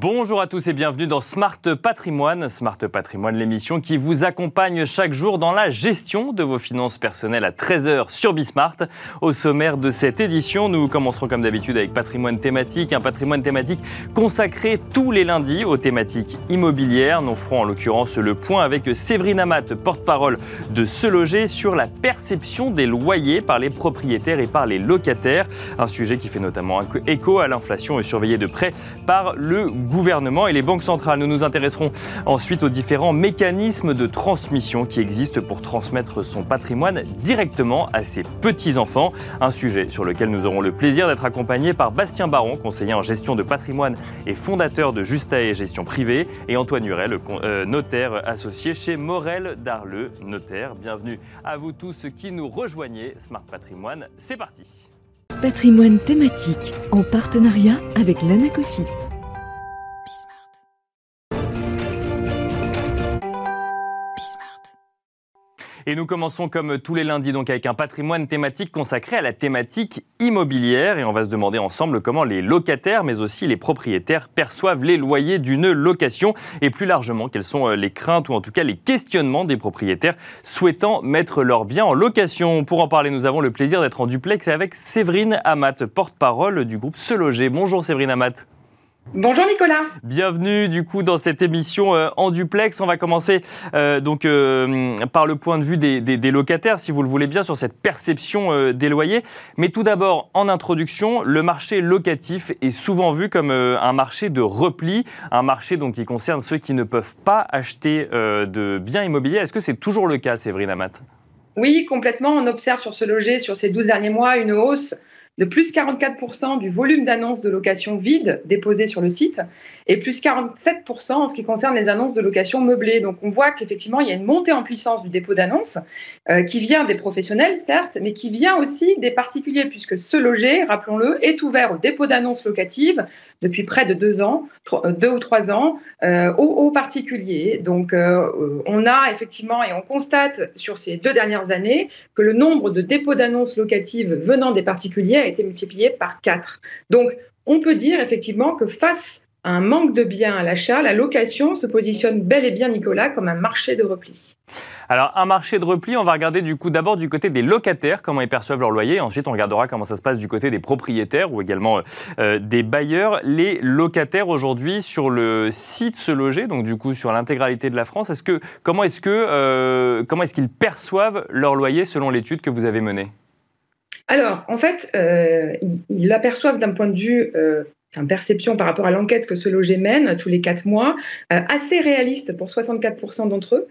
Bonjour à tous et bienvenue dans Smart Patrimoine. Smart Patrimoine, l'émission qui vous accompagne chaque jour dans la gestion de vos finances personnelles à 13h sur Bismart. Au sommaire de cette édition, nous commencerons comme d'habitude avec patrimoine thématique, un patrimoine thématique consacré tous les lundis aux thématiques immobilières. Nous ferons en l'occurrence le point avec Séverine Amat, porte-parole de Se Loger, sur la perception des loyers par les propriétaires et par les locataires. Un sujet qui fait notamment écho à l'inflation et surveillé de près par le gouvernement et les banques centrales. Nous nous intéresserons ensuite aux différents mécanismes de transmission qui existent pour transmettre son patrimoine directement à ses petits-enfants. Un sujet sur lequel nous aurons le plaisir d'être accompagnés par Bastien Baron, conseiller en gestion de patrimoine et fondateur de Justae Gestion Privée, et Antoine Hurel, euh, notaire associé chez Morel Darleux Notaire. Bienvenue à vous tous qui nous rejoignez. Smart Patrimoine, c'est parti. Patrimoine thématique en partenariat avec l'Anacofi. Et nous commençons comme tous les lundis donc avec un patrimoine thématique consacré à la thématique immobilière et on va se demander ensemble comment les locataires mais aussi les propriétaires perçoivent les loyers d'une location et plus largement quelles sont euh, les craintes ou en tout cas les questionnements des propriétaires souhaitant mettre leurs biens en location. Pour en parler, nous avons le plaisir d'être en duplex avec Séverine Amat, porte-parole du groupe Se Loger. Bonjour Séverine Amat. Bonjour Nicolas. Bienvenue du coup dans cette émission euh, en duplex. On va commencer euh, donc euh, par le point de vue des, locataires, si vous le voulez bien, sur cette perception des loyers. Mais tout d'abord, en introduction, le marché locatif est souvent vu comme un marché de repli, un marché donc qui concerne ceux qui ne peuvent pas acheter de biens immobiliers. Est-ce que c'est toujours le cas, Séverine Amat Oui, complètement. On observe sur ce loger sur ces 12 derniers mois une hausse de plus 44% du volume d'annonces de location vides déposées sur le site et plus 47% en ce qui concerne les annonces de location meublées. Donc on voit qu'effectivement, il y a une montée en puissance du dépôt d'annonces euh, qui vient des professionnels, certes, mais qui vient aussi des particuliers, puisque ce loger, rappelons-le, est ouvert au dépôt d'annonces locatives depuis près de deux ans, euh, deux ou trois ans, euh, aux, particuliers. Donc on a effectivement, et on constate sur ces deux dernières années, que le nombre de dépôts d'annonces locatives venant des particuliers a été multiplié par 4. Donc, on peut dire effectivement que face à un manque de biens à l'achat, la location se positionne bel et bien, Nicolas, comme un marché de repli. Alors, un marché de repli, on va regarder du coup d'abord du côté des locataires, comment ils perçoivent leur loyer. Ensuite, on regardera comment ça se passe du côté des propriétaires ou également euh, euh, des bailleurs. Les locataires aujourd'hui sur le site Se Loger, donc du coup sur l'intégralité de la France, est-ce que, comment est-ce que, euh, comment est-ce qu'ils perçoivent leur loyer selon l'étude que vous avez menée? Alors, en fait, euh, ils l'aperçoivent d'un point de vue euh, perception par rapport à l'enquête que ce loger mène tous les quatre mois, euh, assez réaliste pour 64% d'entre eux.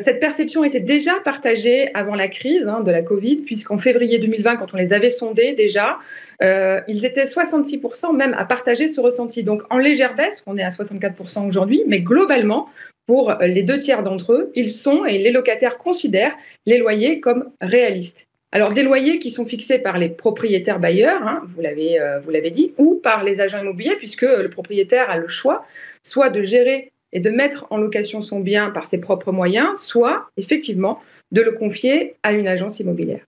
cette perception était déjà partagée avant la crise hein, de la Covid, puisqu'en février 2020, quand on les avait sondés déjà, ils étaient 66% même à partager ce ressenti. Donc en légère baisse, on est à 64% aujourd'hui, mais globalement, pour les deux tiers d'entre eux, ils sont et les locataires considèrent les loyers comme réalistes. Alors des loyers qui sont fixés par les propriétaires bailleurs, hein, vous l'avez euh, vous l'avez dit, ou par les agents immobiliers, puisque le propriétaire a le choix soit de gérer et de mettre en location son bien par ses propres moyens, soit effectivement de le confier à une agence immobilière.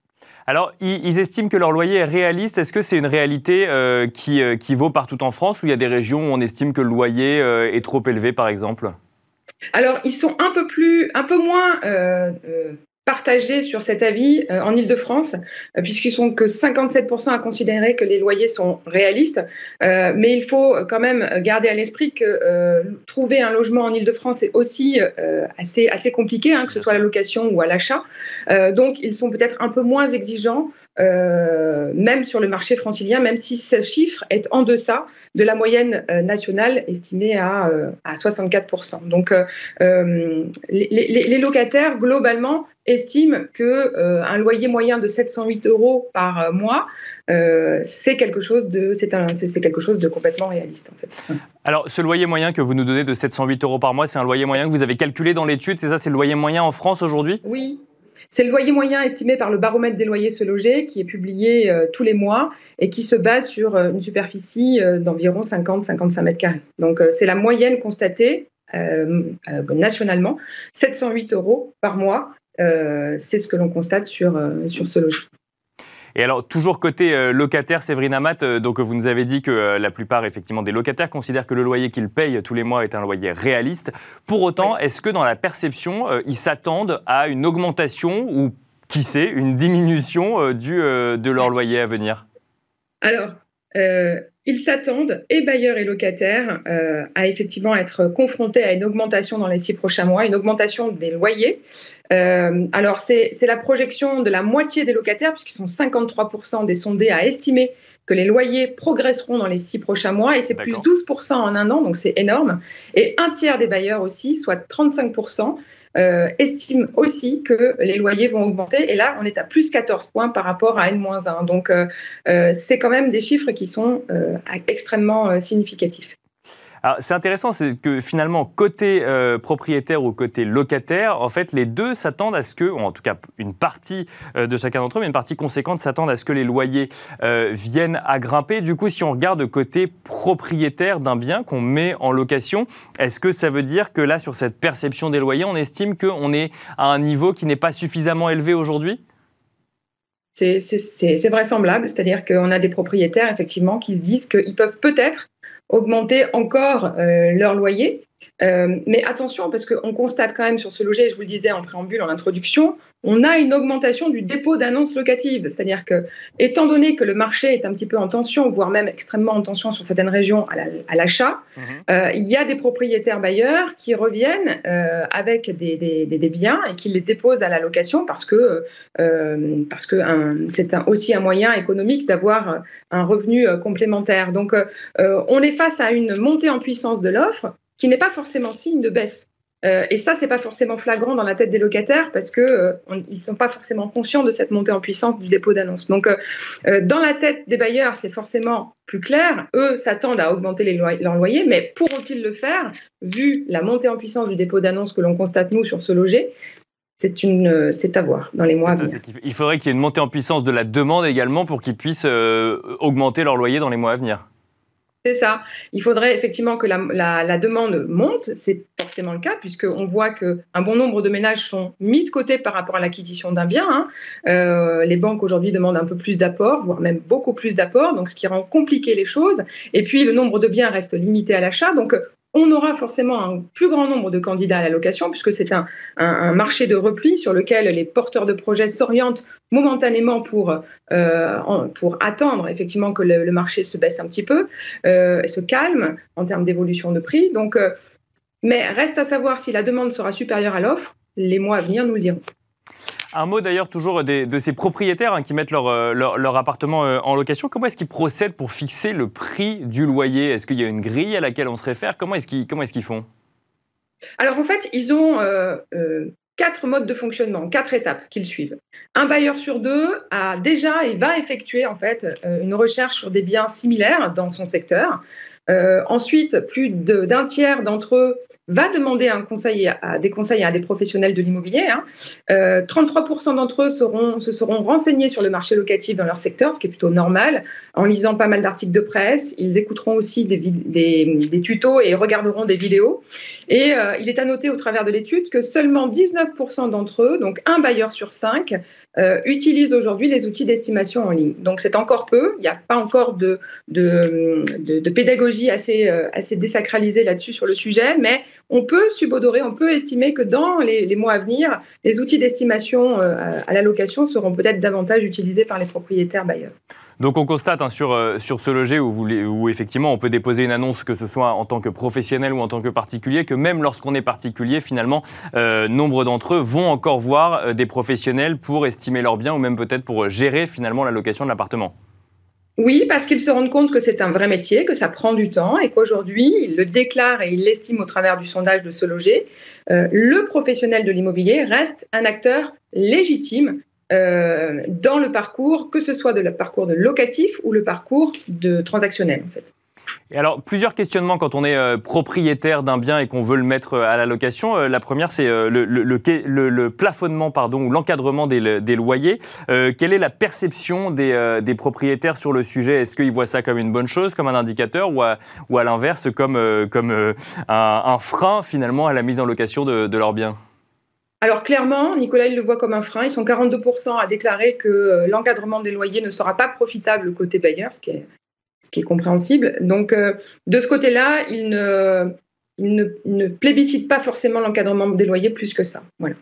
Alors, ils estiment que leur loyer est réaliste. Est-ce que c'est une réalité euh, qui, euh, qui, vaut partout en France ou il y a des régions où on estime que le loyer est trop élevé, par exemple? Alors, ils sont un peu plus, un peu moins partagés sur cet avis euh, en Ile-de-France, euh, puisqu'ils sont que 57% à considérer que les loyers sont réalistes. Euh, mais il faut quand même garder à l'esprit que trouver un logement en Ile-de-France est aussi assez, assez compliqué, hein, que ce soit à la location ou à l'achat. donc, ils sont peut-être un peu moins exigeants euh, même sur le marché francilien, même si ce chiffre est en deçà de la moyenne euh, nationale estimée à, euh, à 64%. Donc les, les, locataires, globalement, estiment qu'un loyer moyen de 708 euros par mois, c'est quelque, chose de, c'est quelque chose de complètement réaliste. En fait. Alors, ce loyer moyen que vous nous donnez de 708 euros par mois, c'est un loyer moyen que vous avez calculé dans l'étude, c'est ça, c'est le loyer moyen en France aujourd'hui? Oui, c'est le loyer moyen estimé par le baromètre des loyers se loger qui est publié euh, tous les mois et qui se base sur euh, une superficie euh, d'environ 50-55 mètres carrés. Donc c'est la moyenne constatée nationalement, 708 euros par mois. c'est ce que l'on constate sur, ce logement. Et alors, toujours côté euh, locataire, Séverine Amat, euh, donc vous nous avez dit que euh, la plupart effectivement des locataires considèrent que le loyer qu'ils payent tous les mois est un loyer réaliste. Pour autant, est-ce que dans la perception, ils s'attendent à une augmentation ou qui sait, une diminution du, de leur loyer à venir? Alors, ils s'attendent, et bailleurs et locataires, euh, à effectivement être confrontés à une augmentation dans les six prochains mois, une augmentation des loyers. Euh, alors, c'est la projection de la moitié des locataires, puisqu'ils sont 53% des sondés à estimer que les loyers progresseront dans les six prochains mois, et c'est plus 12% en un an, donc c'est énorme. Et un tiers des bailleurs aussi, soit 35%, euh, estime aussi que les loyers vont augmenter. Et là, on est à plus 14 points par rapport à N-1. Donc, euh, euh, c'est quand même des chiffres qui sont extrêmement significatifs c'est intéressant, c'est que finalement, côté euh, propriétaire ou côté locataire, en fait, les deux s'attendent à ce que, en tout cas une partie euh, de chacun d'entre eux, mais une partie conséquente s'attendent à ce que les loyers euh, viennent à grimper. Du coup, si on regarde côté propriétaire d'un bien qu'on met en location, est-ce que ça veut dire que là, sur cette perception des loyers, on estime qu'on est à un niveau qui n'est pas suffisamment élevé aujourd'hui? C'est vraisemblable, c'est-à-dire qu'on a des propriétaires effectivement qui se disent qu'ils peuvent peut-être augmenter encore euh, leur loyer. Euh, mais attention, parce qu'on constate quand même sur ce loger, je vous le disais en préambule, en introduction, on a une augmentation du dépôt d'annonces locatives. C'est-à-dire que, étant donné que le marché est un petit peu en tension, voire même extrêmement en tension sur certaines régions à l'achat, mhm. euh, il y a des propriétaires bailleurs qui reviennent avec des, des, biens et qui les déposent à la location parce que parce que c'est aussi un moyen économique d'avoir un revenu complémentaire. Donc, on est face à une montée en puissance de l'offre qui n'est pas forcément signe de baisse. Euh, et ça, c'est pas forcément flagrant dans la tête des locataires parce que euh, ils sont pas forcément conscients de cette montée en puissance du dépôt d'annonce. Donc, euh, dans la tête des bailleurs, c'est forcément plus clair. Eux s'attendent à augmenter les leurs loyers, mais pourront-ils le faire vu la montée en puissance du dépôt d'annonce que l'on constate nous sur ce loger? C'est une, c'est à voir dans les mois à venir. Il faudrait qu'il y ait une montée en puissance de la demande également pour qu'ils puissent augmenter leur loyer dans les mois à venir. C'est ça. Il faudrait effectivement que la, demande monte. C'est forcément le cas, puisqu'on voit qu'un bon nombre de ménages sont mis de côté par rapport à l'acquisition d'un bien. Hein. Euh, les banques aujourd'hui demandent un peu plus d'apports, voire même beaucoup plus d'apports, donc ce qui rend compliqué les choses. Et puis, le nombre de biens reste limité à l'achat. Donc, on aura forcément un plus grand nombre de candidats à la location, puisque c'est un, marché de repli sur lequel les porteurs de projets s'orientent momentanément pour, euh, attendre effectivement que le, marché se baisse un petit peu, euh, se calme en termes d'évolution de prix. Donc, euh, mais reste à savoir si la demande sera supérieure à l'offre. Les mois à venir nous le diront. Un mot d'ailleurs toujours de ces propriétaires hein, qui mettent leur, euh, leur, appartement euh, en location. Comment est-ce qu'ils procèdent pour fixer le prix du loyer? Est-ce qu'il y a une grille à laquelle on se réfère? Comment est-ce qu'ils est qu'ils font? Alors en fait, ils ont euh, quatre modes de fonctionnement, quatre étapes qu'ils suivent. Un bailleur sur deux a déjà et va effectuer en fait une recherche sur des biens similaires dans son secteur. ensuite, plus d'un tiers d'entre eux va demander un conseil à, des conseils à des professionnels de l'immobilier. Hein. 33% euh, d'entre eux se seront renseignés sur le marché locatif dans leur secteur, ce qui est plutôt normal, en lisant pas mal d'articles de presse. Ils écouteront aussi des, des, tutos et regarderont des vidéos. Et euh, il est à noter au travers de l'étude que seulement 19% d'entre eux, donc un bailleur sur cinq, euh, utilisent aujourd'hui les outils d'estimation en ligne. Donc c'est encore peu, il n'y a pas encore de, pédagogie assez, assez désacralisée là-dessus sur le sujet, mais on peut subodorer, on peut estimer que dans les, mois à venir, les outils d'estimation euh, à la location seront peut-être davantage utilisés par les propriétaires bailleurs. Donc on constate hein, sur, euh, sur ce loger où, effectivement on peut déposer une annonce, que ce soit en tant que professionnel ou en tant que particulier, que même lorsqu'on est particulier, finalement, euh, nombre d'entre eux vont encore voir des professionnels pour estimer leurs biens ou même peut-être pour gérer finalement la location de l'appartement. Oui, parce qu'ils se rendent compte que c'est un vrai métier, que ça prend du temps et qu'aujourd'hui, ils le déclarent et ils l'estiment au travers du sondage de ce loger. Euh, le professionnel de l'immobilier reste un acteur légitime euh, dans le parcours, que ce soit de le parcours de locatif ou le parcours de transactionnel en fait. Alors, plusieurs questionnements quand on est euh, propriétaire d'un bien et qu'on veut le mettre euh, à la location. Euh, la première, c'est le, plafonnement pardon, ou l'encadrement des, loyers. quelle est la perception des, propriétaires sur le sujet? Est-ce qu'ils voient ça comme une bonne chose, comme un indicateur, ou à, l'inverse, comme, un, frein finalement à la mise en location de, de leurs biens? Alors clairement, Nicolas, il le voit comme un frein. Ils sont 42% à déclarer que l'encadrement des loyers ne sera pas profitable côté bailleur, ce qui est, ce qui est compréhensible. Donc de ce côté-là, il ne, il ne, ne plébiscite pas forcément l'encadrement des loyers plus que ça. Voilà.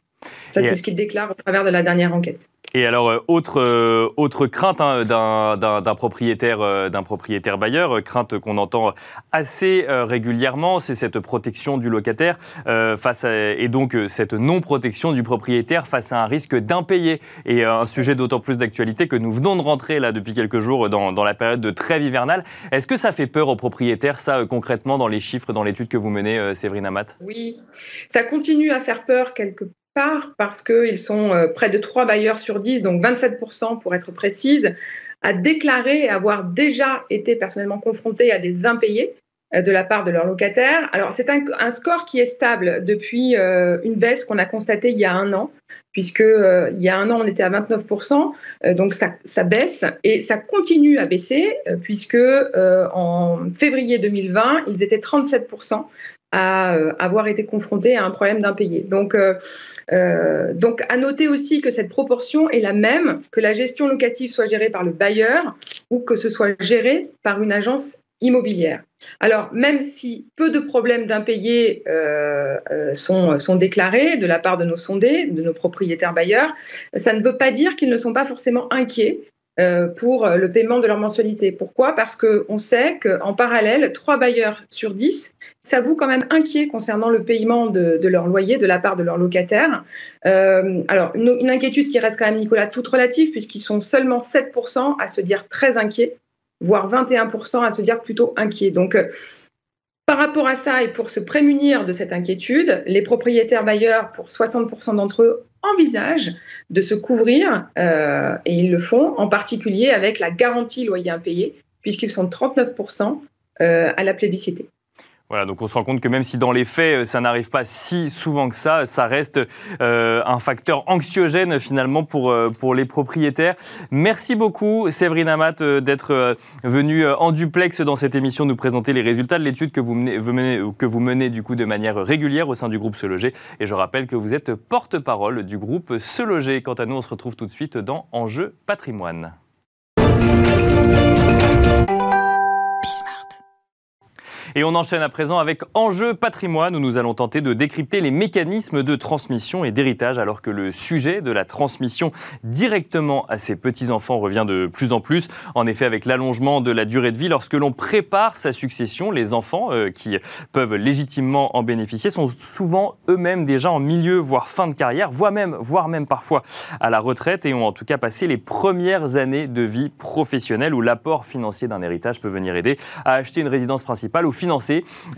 Ça, c'est ce qu'il déclare au travers de la dernière enquête. Et alors, euh, autre, euh, autre crainte hein, d'un propriétaire, euh, d'un propriétaire bailleur, crainte qu'on entend assez régulièrement, c'est cette protection du locataire face et donc cette non-protection du propriétaire face à un risque d'impayé. Et un sujet d'autant plus d'actualité que nous venons de rentrer là depuis quelques jours dans, dans la période de trêve hivernale. Est-ce que ça fait peur aux propriétaires, ça, concrètement, dans les chiffres, dans l'étude que vous menez, Séverine Amat? Oui, ça continue à faire peur quelque parce qu'ils sont euh, près de 3 bailleurs sur 10, donc 27% pour être précise, à déclarer avoir déjà été personnellement confrontés à des impayés euh, de la part de leurs locataires. Alors c'est un, score qui est stable depuis euh, une baisse qu'on a constatée il y a un an, puisque il y a un an on était à 29%, donc ça, ça, baisse et ça continue à baisser puisque en février 2020 ils étaient 37% à euh, avoir été confronté à un problème d'impayé. Donc, euh, euh, donc, à noter aussi que cette proportion est la même que la gestion locative soit gérée par le bailleur ou que ce soit géré par une agence immobilière. Alors, même si peu de problèmes d'impayés sont, sont déclarés de la part de nos sondés, de nos propriétaires bailleurs, ça ne veut pas dire qu'ils ne sont pas forcément inquiets pour le paiement de leur mensualité. Pourquoi? Parce qu'on sait qu'en parallèle, trois bailleurs sur 10 s'avouent quand même inquiets concernant le paiement de, leur loyer de la part de leurs locataires. Euh, alors, une, inquiétude qui reste quand même, Nicolas, toute relative, puisqu'ils sont seulement 7% à se dire très inquiets, voire 21% à se dire plutôt inquiets. Donc, euh, par rapport à ça et pour se prémunir de cette inquiétude, les propriétaires bailleurs, pour 60% d'entre eux, envisagent de se couvrir, euh, et ils le font, en particulier avec la garantie loyer impayé, puisqu'ils sont 39% euh, à la plébiscité. Voilà, donc on se rend compte que même si dans les faits, euh, ça n'arrive pas si souvent que ça, ça reste euh, un facteur anxiogène finalement pour, euh, pour les propriétaires. Merci beaucoup, Séverine Amat, d'être venue en duplex dans cette émission nous présenter les résultats de l'étude que vous menez, que vous menez du coup de manière régulière au sein du groupe Se Loger. Et je rappelle que vous êtes porte-parole du groupe Se Loger. Quant à nous, on se retrouve tout de suite dans Enjeu patrimoine. Et on enchaîne à présent avec Enjeu patrimoine où nous allons tenter de décrypter les mécanismes de transmission et d'héritage alors que le sujet de la transmission directement à ses petits-enfants revient de plus en plus. En effet, avec l'allongement de la durée de vie, lorsque l'on prépare sa succession, les enfants euh, qui peuvent légitimement en bénéficier sont souvent eux-mêmes déjà en milieu, voire fin de carrière, voire même, voire même parfois à la retraite et ont en tout cas passé les premières années de vie professionnelle où l'apport financier d'un héritage peut venir aider à acheter une résidence principale ou financer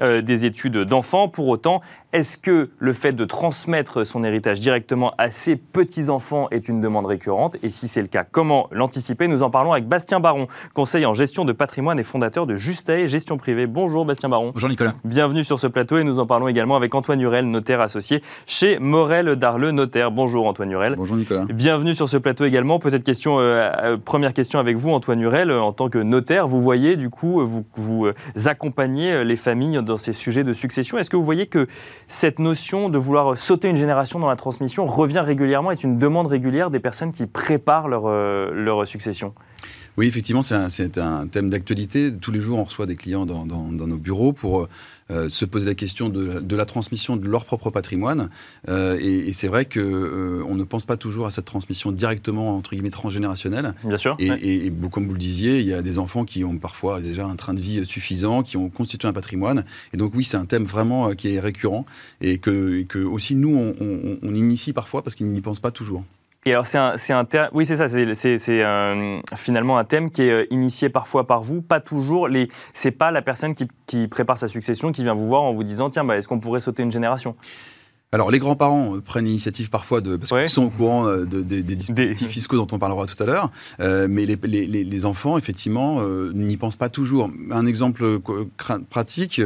euh, des études d'enfants. Pour autant, est-ce que le fait de transmettre son héritage directement à ses petits-enfants est une demande récurrente? Et si c'est le cas, comment l'anticiper? Nous en parlons avec Bastien Baron, conseiller en gestion de patrimoine et fondateur de Justae Gestion Privée. Bonjour Bastien Baron. Bonjour Nicolas. Bienvenue sur ce plateau et nous en parlons également avec Antoine Hurel, notaire associé chez Morel Darle Notaire. Bonjour Antoine Hurel. Bonjour Nicolas. Bienvenue sur ce plateau également. Peut-être question, euh, euh, première question avec vous Antoine Hurel. En tant que notaire, vous voyez du coup, vous, vous accompagnez les familles dans ces sujets de succession. Est-ce que vous voyez que cette notion de vouloir sauter une génération dans la transmission revient régulièrement, est une demande régulière des personnes qui préparent leur, euh, leur succession? Oui, effectivement, c'est un, thème d'actualité. Tous les jours, on reçoit des clients dans, nos bureaux pour euh, se poser la question de, la transmission de leur propre patrimoine. Euh, et, c'est vrai qu'on euh, on ne pense pas toujours à cette transmission directement, entre guillemets, transgénérationnelle. Bien sûr. Et, et, comme vous le disiez, il y a des enfants qui ont parfois déjà un train de vie suffisant, qui ont constitué un patrimoine. Et donc, oui, c'est un thème vraiment qui est récurrent et que, que aussi nous, on, on initie parfois parce qu'ils n'y pensent pas toujours. Et alors, c'est un, un oui, c'est ça, c'est finalement un thème qui est euh, initié parfois par vous, pas toujours. Les, c'est pas la personne qui, qui, prépare sa succession qui vient vous voir en vous disant, tiens, bah, est-ce qu'on pourrait sauter une génération? Alors, les grands-parents euh, prennent l'initiative parfois de, parce qu'ils sont au courant euh, des dispositifs fiscaux dont on parlera tout à l'heure, mais les, les, les, enfants, effectivement, n'y pensent pas toujours. Un exemple pratique,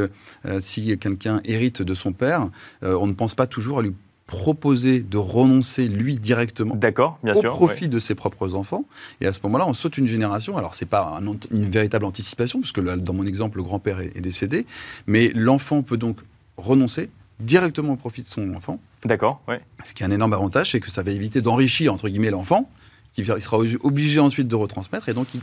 si quelqu'un hérite de son père, on ne pense pas toujours à lui proposer de renoncer lui directement D'accord, bien au sûr, profit de ses propres enfants. Et à ce moment-là, on saute une génération. Alors, c'est pas une véritable anticipation, puisque dans mon exemple, le grand-père est, décédé, mais l'enfant peut donc renoncer directement au profit de son enfant, D'accord, oui. Ce qui est un énorme avantage, c'est que ça va éviter d'enrichir, entre guillemets, l'enfant il sera obligé ensuite de retransmettre, et donc il,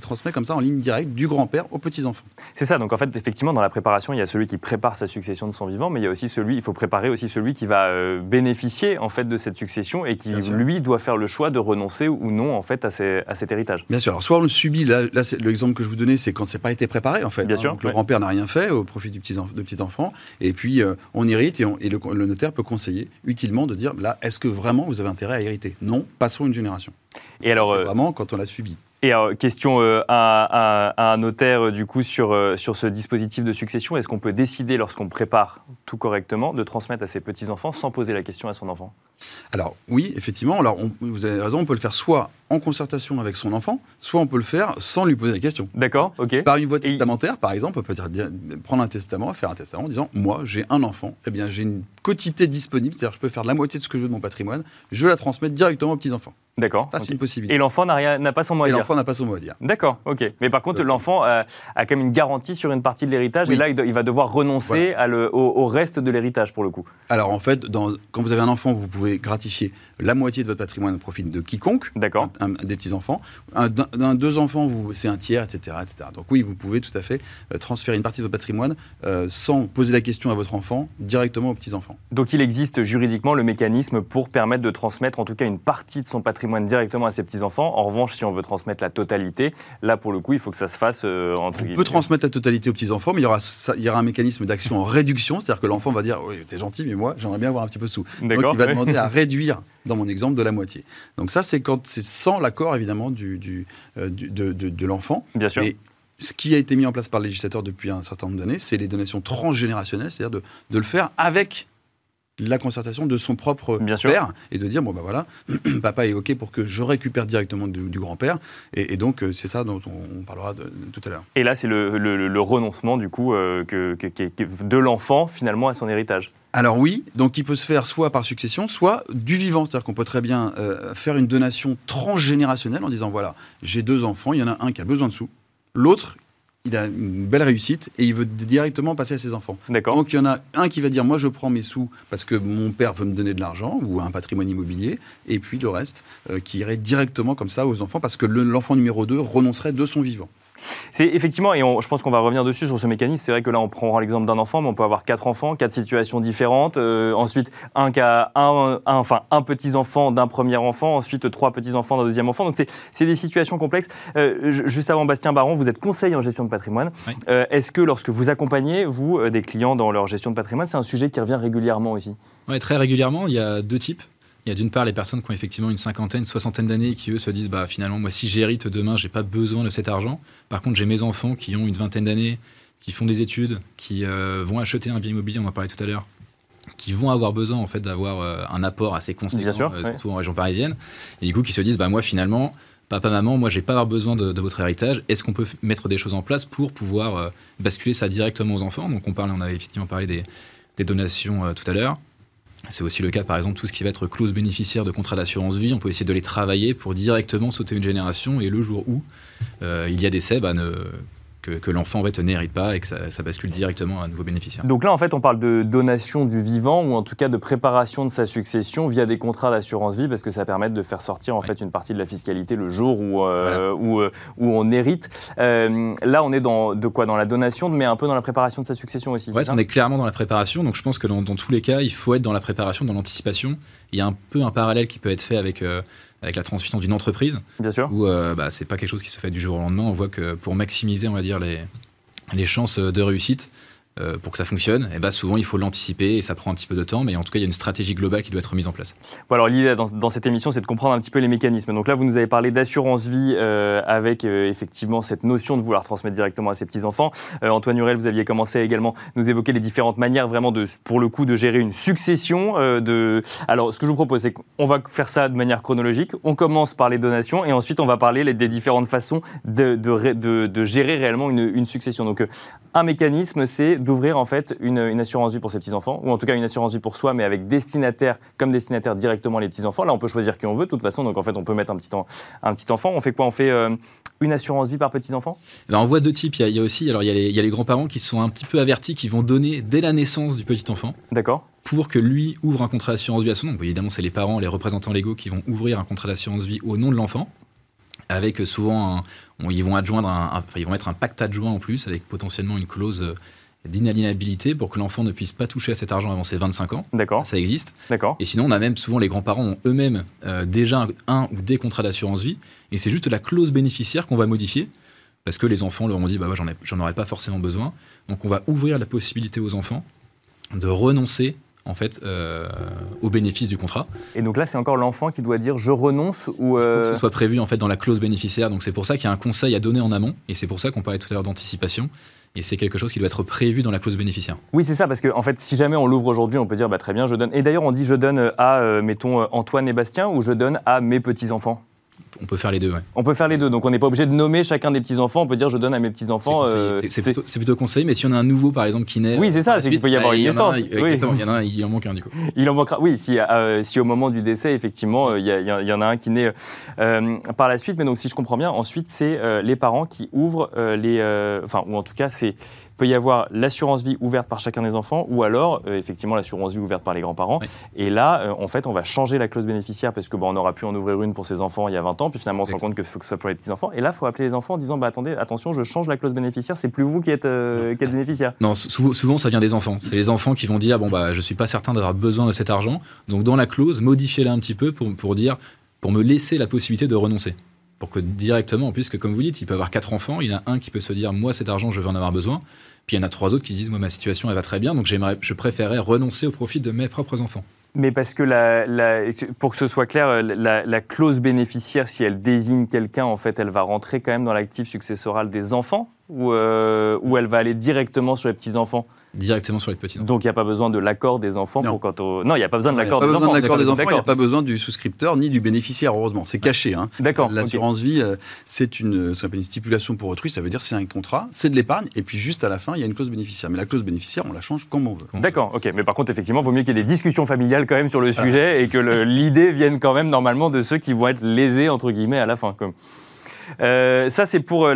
transmet comme ça en ligne directe du grand-père aux petits-enfants. C'est ça, donc en fait, effectivement, dans la préparation, il y a celui qui prépare sa succession de son vivant, mais il y a aussi celui, il faut préparer aussi celui qui va euh, bénéficier en fait de cette succession et qui, lui, doit faire le choix de renoncer ou non en fait à, cet héritage. Bien sûr, alors soit on le subit, là, l'exemple que je vous donnais, c'est quand c'est pas été préparé en fait. Bien hein. sûr, donc, le grand-père n'a rien fait au profit du petit, de petit enfant, et puis euh, on hérite, et, le notaire peut conseiller utilement de dire, là, est-ce que vraiment vous avez intérêt à hériter? Non, passons une génération. Et alors, c'est euh, vraiment quand on l'a subi. Et alors, question euh, à, un notaire, euh, du coup, sur, sur ce dispositif de succession. Est-ce qu'on peut décider, lorsqu'on prépare tout correctement, de transmettre à ses petits-enfants sans poser la question à son enfant? Alors, oui, effectivement. Alors, vous avez raison, on peut le faire soit en concertation avec son enfant, soit on peut le faire sans lui poser la question. D'accord, ok. Par une voie testamentaire, par exemple, on peut dire, prendre un testament, faire un testament en disant Moi, j'ai un enfant, eh bien, j'ai une quotité disponible, c'est-à-dire je peux faire la moitié de ce que je veux de mon patrimoine, je la transmets directement aux petits-enfants. D'accord. Ça, c'est une possibilité. Et l'enfant n'a pas son mot à dire. Et l'enfant n'a pas son mot à dire. D'accord, ok. Mais par contre, l'enfant a, quand même une garantie sur une partie de l'héritage, et là, il, va devoir renoncer au, reste de l'héritage, pour le coup. Alors, en fait, dans, quand vous avez un enfant, vous pouvez gratifier la moitié de votre patrimoine au profit de quiconque, D'accord. des petits-enfants. Un, deux enfants, c'est un tiers, etc., etc. Donc oui, vous pouvez tout à fait euh, transférer une partie de votre patrimoine euh, sans poser la question à votre enfant, directement aux petits-enfants. Donc il existe juridiquement le mécanisme pour permettre de transmettre en tout cas une partie de son patrimoine directement à ses petits-enfants. En revanche, si on veut transmettre la totalité, là pour le coup, il faut que ça se fasse euh, entre On peut transmettre la totalité aux petits-enfants, mais il y, aura, il y aura un mécanisme d'action en réduction, c'est-à-dire que l'enfant va dire Oui, t'es gentil, mais moi, j'aimerais bien avoir un petit peu de sous. Donc il va demander à réduire dans mon exemple, de la moitié. Donc ça, c'est quand c'est sans l'accord évidemment du, du, euh, de, de, l'enfant. Bien sûr. Et ce qui a été mis en place par le législateur depuis un certain nombre d'années, c'est les donations transgénérationnelles, c'est-à-dire de, de, le faire avec la concertation de son propre père et de dire bon ben voilà papa est ok pour que je récupère directement du, grand-père et, donc euh, c'est ça dont on, parlera de, tout à l'heure. Et là c'est le, le, renoncement du coup euh, que, de l'enfant finalement à son héritage. Alors oui, donc il peut se faire soit par succession, soit du vivant. C'est-à-dire qu'on peut très bien euh, faire une donation transgénérationnelle en disant voilà, j'ai deux enfants, il y en a un qui a besoin de sous, l'autre, il a une belle réussite et il veut directement passer à ses enfants. Donc il y en a un qui va dire moi je prends mes sous parce que mon père veut me donner de l'argent ou un patrimoine immobilier et puis le reste euh, qui irait directement comme ça aux enfants parce que l'enfant numéro 2 renoncerait de son vivant. C'est effectivement, et je pense qu'on va revenir dessus sur ce mécanisme. C'est vrai que là, on prend l'exemple d'un enfant, mais on peut avoir quatre enfants, quatre situations différentes. Euh, ensuite, un un, enfin, un petit enfant d'un premier enfant, ensuite trois petits enfants d'un deuxième enfant. Donc c'est des situations complexes. Euh, juste avant, Bastien Baron, vous êtes conseiller en gestion de patrimoine. Euh, est-ce que lorsque vous accompagnez vous des clients dans leur gestion de patrimoine, c'est un sujet qui revient régulièrement aussi? Oui, très régulièrement. Il y a deux types. Il y a d'une part les personnes qui ont effectivement une cinquantaine, soixantaine d'années qui eux se disent bah finalement moi si j'hérite demain j'ai pas besoin de cet argent. Par contre j'ai mes enfants qui ont une vingtaine d'années, qui font des études, qui euh, vont acheter un bien immobilier, on en parlait tout à l'heure, qui vont avoir besoin en fait d'avoir euh, un apport assez conséquent, euh, surtout en région parisienne, et du coup qui se disent bah moi finalement papa maman moi j'ai pas avoir besoin de, de votre héritage. Est-ce qu'on peut mettre des choses en place pour pouvoir basculer ça directement aux enfants? Donc on parle, on avait effectivement parlé des, des donations tout à l'heure. C'est aussi le cas, par exemple, tout ce qui va être clause bénéficiaire de contrat d'assurance vie. On peut essayer de les travailler pour directement sauter une génération et le jour où euh, il y a décès, bah, ne, que, l'enfant en fait, n'hérite pas et que ça, bascule directement à un nouveau bénéficiaire. Donc là, en fait, on parle de donation du vivant ou en tout cas de préparation de sa succession via des contrats d'assurance vie parce que ça permet de faire sortir en fait une partie de la fiscalité le jour où, euh, où, euh, où, on hérite. Euh, là, on est dans de quoi? Dans la donation, mais un peu dans la préparation de sa succession aussi. Oui, on est clairement dans la préparation. Donc je pense que dans, dans, tous les cas, il faut être dans la préparation, dans l'anticipation. Il y a un peu un parallèle qui peut être fait avec avec la transmission d'une entreprise. Bien sûr. Où euh, bah, c'est pas quelque chose qui se fait du jour au lendemain. On voit que pour maximiser, on va dire, les, les chances de réussite, euh, pour que ça fonctionne, et eh ben souvent il faut l'anticiper et ça prend un petit peu de temps, mais en tout cas il y a une stratégie globale qui doit être mise en place. Bon, alors l'idée dans, cette émission c'est de comprendre un petit peu les mécanismes. Donc là vous nous avez parlé d'assurance vie euh, avec euh, effectivement cette notion de vouloir transmettre directement à ses petits-enfants. Antoine Hurel, vous aviez commencé à également nous évoquer les différentes manières vraiment de, pour le coup de gérer une succession. de... Alors ce que je vous propose c'est qu'on va faire ça de manière chronologique. On commence par les donations et ensuite on va parler des différentes façons de, de, de gérer réellement une, une succession. Donc un mécanisme c'est d'ouvrir en fait une, assurance vie pour ses petits-enfants, ou en tout cas une assurance vie pour soi, mais avec destinataire, comme destinataire directement les petits-enfants. Là, on peut choisir qui on veut, de toute façon, donc en fait, on peut mettre un petit, un petit enfant. On fait quoi? On fait euh, une assurance vie par petits-enfants? On voit deux types. Il y, a, aussi, alors il y a les, les grands-parents qui sont un petit peu avertis, qui vont donner dès la naissance du petit-enfant. D'accord pour que lui ouvre un contrat d'assurance vie à son nom. évidemment, c'est les parents, les représentants légaux qui vont ouvrir un contrat d'assurance vie au nom de l'enfant avec souvent, ils vont adjoindre, un, ils vont mettre un pacte adjoint en plus, avec potentiellement une clause euh, d'inaliénabilité pour que l'enfant ne puisse pas toucher à cet argent avant ses 25 ans. D'accord. Ça existe. D'accord. Et sinon, on a même souvent les grands-parents ont eux-mêmes euh, déjà un, ou des contrats d'assurance vie, et c'est juste la clause bénéficiaire qu'on va modifier parce que les enfants leur ont dit bah j'en aurais pas forcément besoin. Donc on va ouvrir la possibilité aux enfants de renoncer en fait, euh, au bénéfice du contrat. Et donc là, c'est encore l'enfant qui doit dire je renonce ou. Il faut que ce euh, soit prévu en fait dans la clause bénéficiaire. Donc c'est pour ça qu'il y a un conseil à donner en amont, et c'est pour ça qu'on parlait tout à l'heure d'anticipation. Et c'est quelque chose qui doit être prévu dans la clause bénéficiaire. Oui, c'est ça, parce qu'en en fait, si jamais on l'ouvre aujourd'hui, on peut dire bah, très bien, je donne. Et d'ailleurs, on dit je donne à, euh, mettons, Antoine et Bastien ou je donne à mes petits-enfants? On peut faire les deux, ouais. On peut faire les deux, donc on n'est pas obligé de nommer chacun des petits-enfants, on peut dire je donne à mes petits-enfants. C'est plutôt, plutôt, conseillé, mais si on a un nouveau par exemple qui naît. Oui, c'est ça, c'est qu'il peut y avoir une naissance. il y en a un, il en manque un du coup. Il en manquera, oui, si, euh, si au moment du décès, effectivement, il y, y, en a un qui naît euh, par la suite, mais donc si je comprends bien, ensuite c'est euh, les parents qui ouvrent les. Enfin, ou en tout cas, c'est peut y avoir l'assurance vie ouverte par chacun des enfants ou alors euh, effectivement l'assurance vie ouverte par les grands-parents. Et là, euh, en fait, on va changer la clause bénéficiaire parce que bon, on n'aura pu en ouvrir une pour ses enfants il y a 20 ans, puis finalement on se rend compte qu'il faut que ce soit pour les petits-enfants. Et là, il faut appeler les enfants en disant bah, attendez, attention, je change la clause bénéficiaire, c'est plus vous qui êtes, euh, qui êtes bénéficiaire. Non, souvent ça vient des enfants. C'est les enfants qui vont dire bon, bah, je suis pas certain d'avoir besoin de cet argent. Donc dans la clause, modifiez-la un petit peu pour, pour dire pour me laisser la possibilité de renoncer pour que directement, puisque comme vous dites, il peut avoir quatre enfants, il y en a un qui peut se dire moi cet argent je vais en avoir besoin, puis il y en a trois autres qui disent moi ma situation elle va très bien, donc je préférerais renoncer au profit de mes propres enfants. Mais parce que pour que ce soit clair, la, clause bénéficiaire, si elle désigne quelqu'un, en fait, elle va rentrer quand même dans l'actif successoral des enfants ou, euh, ou elle va aller directement sur les petits enfants directement sur les petits enfants. Donc il n'y a pas besoin de l'accord des enfants pour quand on... Non, il n'y a pas besoin de l'accord des, enfants. Il n'y a pas besoin de l'accord des enfants, il n'y a pas besoin du souscripteur ni du bénéficiaire, heureusement. C'est caché. Hein. D'accord. L'assurance vie, euh, c'est une, une stipulation pour autrui, ça veut dire c'est un contrat, c'est de l'épargne, et puis juste à la fin, il y a une clause bénéficiaire. Mais la clause bénéficiaire, on la change comme on veut. D'accord, ok. Mais par contre, effectivement, il vaut mieux qu'il y ait des discussions familiales quand même sur le sujet et que l'idée vienne quand même normalement de ceux qui vont être lésés, entre guillemets, à la fin. Comme. Euh, ça, c'est pour euh,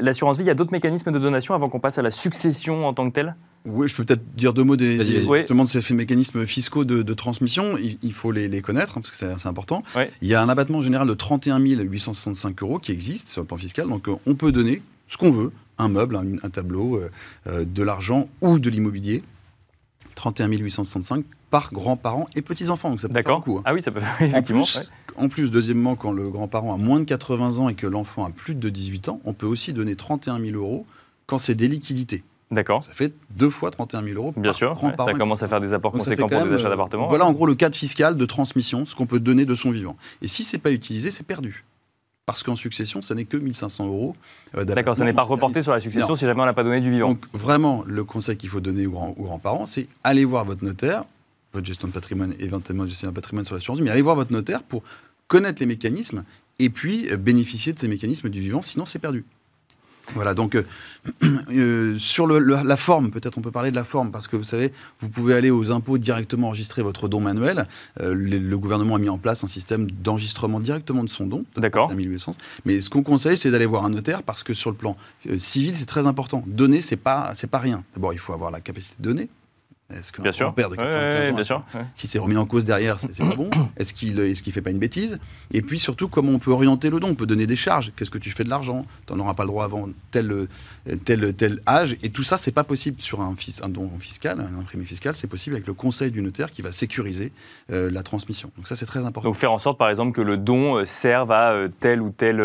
l'assurance vie. Il y a d'autres mécanismes de donation avant qu'on passe à la succession en tant que telle? Oui, je peux peut-être dire deux mots des, justement de ces mécanismes fiscaux de, transmission. Il, faut les, connaître hein, parce que c'est important. Il y a un abattement général de 31 865 euros qui existe sur le plan fiscal. Donc euh, on peut donner ce qu'on veut, un meuble, un, tableau, de l'argent ou de l'immobilier. 31 865 par grands-parents et petits-enfants. Donc ça peut faire beaucoup. Hein. Ah oui, ça peut effectivement. En plus, deuxièmement, quand le grand-parent a moins de 80 ans et que l'enfant a plus de 18 ans, on peut aussi donner 31 000 euros quand c'est des liquidités. D'accord. Ça fait deux fois 31 000 euros. Bien sûr, ça commence à faire des apports conséquents pour des achats d'appartements. Voilà en gros le cadre fiscal de transmission, ce qu'on peut donner de son vivant. Et si c'est pas utilisé, c'est perdu. Parce qu'en succession, ce n'est que 1500 euros. Euh, D'accord, ça n'est pas reporté sur la succession si jamais on n'a pas donné du vivant. Donc vraiment, le conseil qu'il faut donner aux, grands-parents, c'est aller voir votre notaire, votre gestion de patrimoine, éventuellement gestion de patrimoine sur l'assurance, mais allez voir votre notaire pour connaître les mécanismes et puis euh, bénéficier de ces mécanismes du vivant, sinon c'est perdu. Voilà, donc euh, euh, sur la forme, peut-être on peut parler de la forme, parce que vous savez, vous pouvez aller aux impôts directement enregistrer votre don manuel. le, gouvernement a mis en place un système d'enregistrement directement de son don. D'accord. Mais ce qu'on conseille, c'est d'aller voir un notaire, parce que sur le plan civil, c'est très important. Donner, c'est pas, c'est pas rien. D'abord, il faut avoir la capacité de donner, est-ce qu'un sûr. père de 95 ans, si c'est remis en cause derrière, c'est pas bon Est-ce qu'il est ne fait pas une bêtise? Et puis surtout, comment on peut orienter le don? On peut donner des charges. Qu'est-ce que tu fais de l'argent? Tu n'en auras pas le droit avant tel, tel, tel âge. Et tout ça, c'est pas possible sur un, un, don fiscal, un imprimé fiscal. C'est possible avec le conseil du notaire qui va sécuriser euh, la transmission. Donc ça, c'est très important. Donc faire en sorte, par exemple, que le don euh, serve à euh, tel ou tel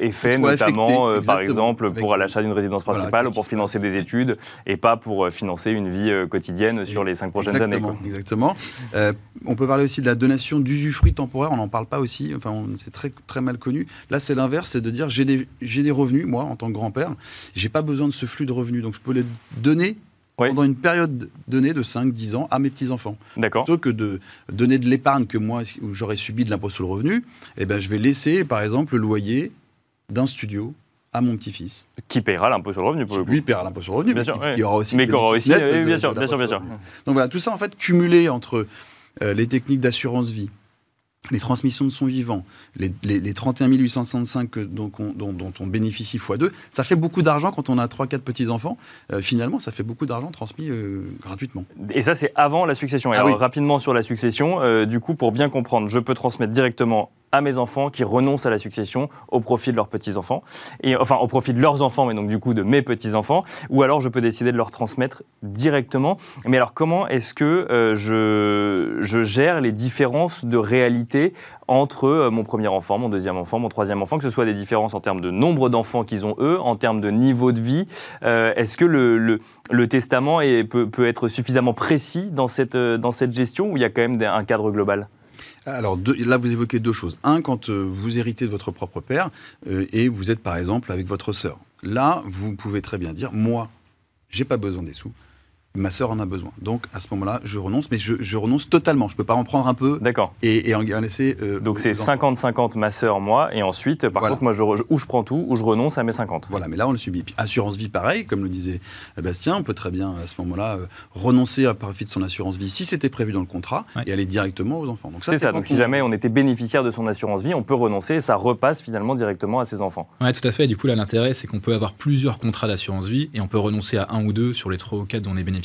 effet, notamment, par exemple, pour l'achat d'une résidence principale ou pour financer des études, et pas pour financer une vie quotidienne sur les cinq prochaines années. Exactement. Euh, on peut parler aussi de la donation d'usufruit temporaire, on n'en parle pas aussi, enfin c'est très, très mal connu. Là c'est l'inverse, c'est de dire j'ai des, des revenus, moi en tant que grand-père, j'ai pas besoin de ce flux de revenus, donc je peux les donner pendant une période donnée de 5-10 ans à mes petits-enfants. D'accord. Plutôt que de donner de l'épargne que moi, où j'aurais subi de l'impôt sur le revenu, eh ben, je vais laisser, par exemple, le loyer d'un studio à mon petit-fils. Qui paiera l'impôt sur le revenu pour le coup. Lui paiera l'impôt sur le revenu, bien sûr, il y aura aussi mais aura aussi, net bien, sûr, bien sûr, bien sûr. Donc voilà, tout ça en fait cumulé entre euh, les techniques d'assurance vie, les transmissions de son vivant, les, les, 31 865 dont, dont, dont, on bénéficie x2, ça fait beaucoup d'argent quand on a 3-4 petits-enfants. Euh, finalement, ça fait beaucoup d'argent transmis euh, gratuitement. Et ça, c'est avant la succession. Et ah alors, rapidement sur la succession, euh, du coup, pour bien comprendre, je peux transmettre directement à mes enfants qui renoncent à la succession au profit de leurs petits-enfants, et enfin au profit de leurs enfants, mais donc du coup de mes petits-enfants, ou alors je peux décider de leur transmettre directement. Mais alors comment est-ce que je, je gère les différences de réalité entre euh, mon premier enfant, mon deuxième enfant, mon troisième enfant, que ce soit des différences en termes de nombre d'enfants qu'ils ont eux, en termes de niveau de vie. Euh, est-ce que le, le, testament est, peut, peut, être suffisamment précis dans cette, euh, dans cette gestion ou il y a quand même un cadre global? Alors là, vous évoquez deux choses. Un, quand vous héritez de votre propre père et vous êtes par exemple avec votre sœur. Là, vous pouvez très bien dire, moi, j'ai pas besoin des sous ma sœur en a besoin. Donc à ce moment-là, je renonce, mais je, renonce totalement. Je ne peux pas en prendre un peu et, et, en, laisser. Euh, Donc c'est 50-50 ma sœur, moi, et ensuite, par contre, moi, je, ou je prends tout, ou je renonce à mes 50. Voilà, mais là, on le subit. assurance vie, pareil, comme le disait Bastien, on peut très bien à ce moment-là euh, renoncer à profit de son assurance vie si c'était prévu dans le contrat et aller directement aux enfants. Donc c'est ça. Donc si jamais on était bénéficiaire de son assurance vie, on peut renoncer et ça repasse finalement directement à ses enfants. Oui, tout à fait. Du coup, là, l'intérêt, c'est qu'on peut avoir plusieurs contrats d'assurance vie et on peut renoncer à un ou deux sur les trois ou quatre dont on est bénéficiaire.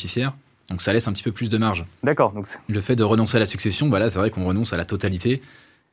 Donc ça laisse un petit peu plus de marge. D'accord. le fait de renoncer à la succession, bah là, c'est vrai qu'on renonce à la totalité.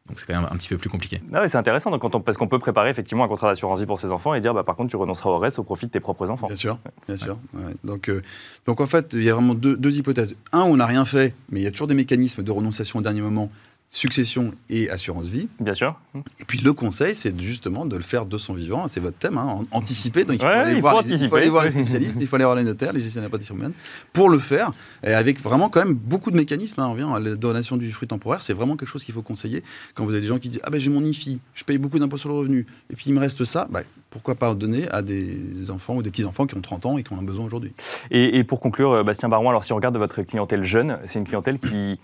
Donc c'est quand même un petit peu plus compliqué. Ah oui, c'est intéressant donc, quand on, parce qu'on peut préparer effectivement un contrat d'assurance vie pour ses enfants et dire bah, par contre tu renonceras au reste au profit de tes propres enfants. Bien sûr, bien sûr. Donc, euh, donc en fait, il y a vraiment deux, deux hypothèses. Un, on n'a rien fait, mais il y a toujours des mécanismes de renonciation au dernier moment succession et assurance vie. Bien sûr. Et puis le conseil, c'est justement de le faire de son vivant. C'est votre thème, hein, anticiper. Donc il faut, aller, voir les, il faut aller voir les spécialistes, il faut aller voir les notaires, les gestionnaires patrimoniaux, pour le faire. Et avec vraiment quand même beaucoup de mécanismes. Hein. On vient, la donation du fruit temporaire, c'est vraiment quelque chose qu'il faut conseiller. Quand vous avez des gens qui disent Ah ben j'ai mon IFI, je paye beaucoup d'impôts sur le revenu, et puis il me reste ça, ben, pourquoi pas donner à des enfants ou des petits-enfants qui ont 30 ans et qui en ont besoin aujourd'hui. Et, et, pour conclure, euh, Bastien Barouin, alors si on regarde votre clientèle jeune, c'est une clientèle qui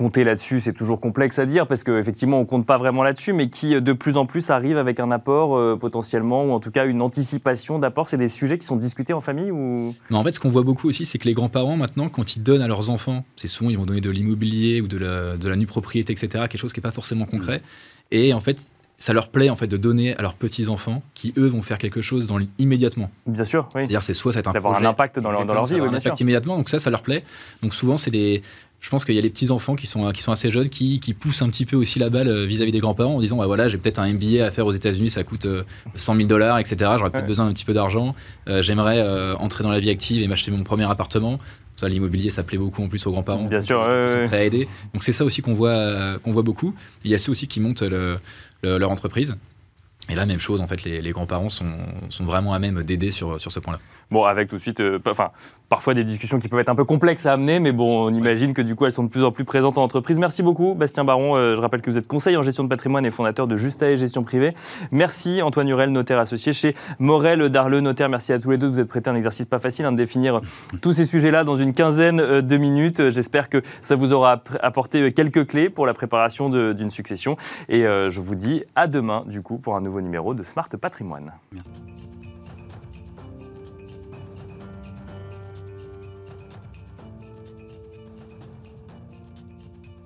compter là-dessus, c'est toujours complexe à dire parce qu'effectivement, on ne compte pas vraiment là-dessus, mais qui de plus en plus arrive avec un apport euh, potentiellement, ou en tout cas une anticipation d'apport. C'est des sujets qui sont discutés en famille ou... non, En fait, ce qu'on voit beaucoup aussi, c'est que les grands-parents, maintenant, quand ils donnent à leurs enfants, c'est souvent, ils vont donner de l'immobilier ou de la, de la nue propriété, etc., quelque chose qui n'est pas forcément concret. Et en fait, ça leur plaît en fait de donner à leurs petits enfants qui eux vont faire quelque chose dans immédiatement. Bien sûr, oui. C'est-à-dire c'est soit ça un d'avoir un impact dans leur, dans leur vie, oui, un impact immédiatement. Donc ça, ça leur plaît. Donc souvent c'est des je pense qu'il y a les petits enfants qui sont, qui sont assez jeunes qui, qui poussent un petit peu aussi la balle euh, vis-à-vis des grands-parents en disant bah voilà j'ai peut-être un MBA à faire aux États-Unis ça coûte 100 000 dollars etc j'aurais peut-être besoin d'un petit peu d'argent. Euh, j'aimerais euh, entrer dans la vie active et m'acheter mon premier appartement. Ça l'immobilier ça plaît beaucoup en plus aux grands-parents. Bien sûr ils sont prêts à aider. Donc c'est ça aussi qu'on voit qu'on voit beaucoup. Il y a ceux aussi qui montent leur entreprise et là, même chose, en fait, les, grands-parents sont, sont, vraiment à même d'aider sur, sur ce point-là. Bon, avec tout de suite, euh, enfin, parfois des discussions qui peuvent être un peu complexes à amener, mais bon, on imagine que du coup, elles sont de plus en plus présentes en entreprise. Merci beaucoup, Bastien Baron. Euh, je rappelle que vous êtes conseiller en gestion de patrimoine et fondateur de Justa et Gestion Privée. Merci, Antoine Hurel, notaire associé chez Morel Darleux, notaire. Merci à tous les deux. Vous êtes prêté un exercice pas facile hein, de définir tous ces sujets-là dans une quinzaine euh, de minutes. J'espère que ça vous aura apporté quelques clés pour la préparation d'une succession. Et je vous dis à demain, du coup, pour un nouveau numéro de Smart Patrimoine.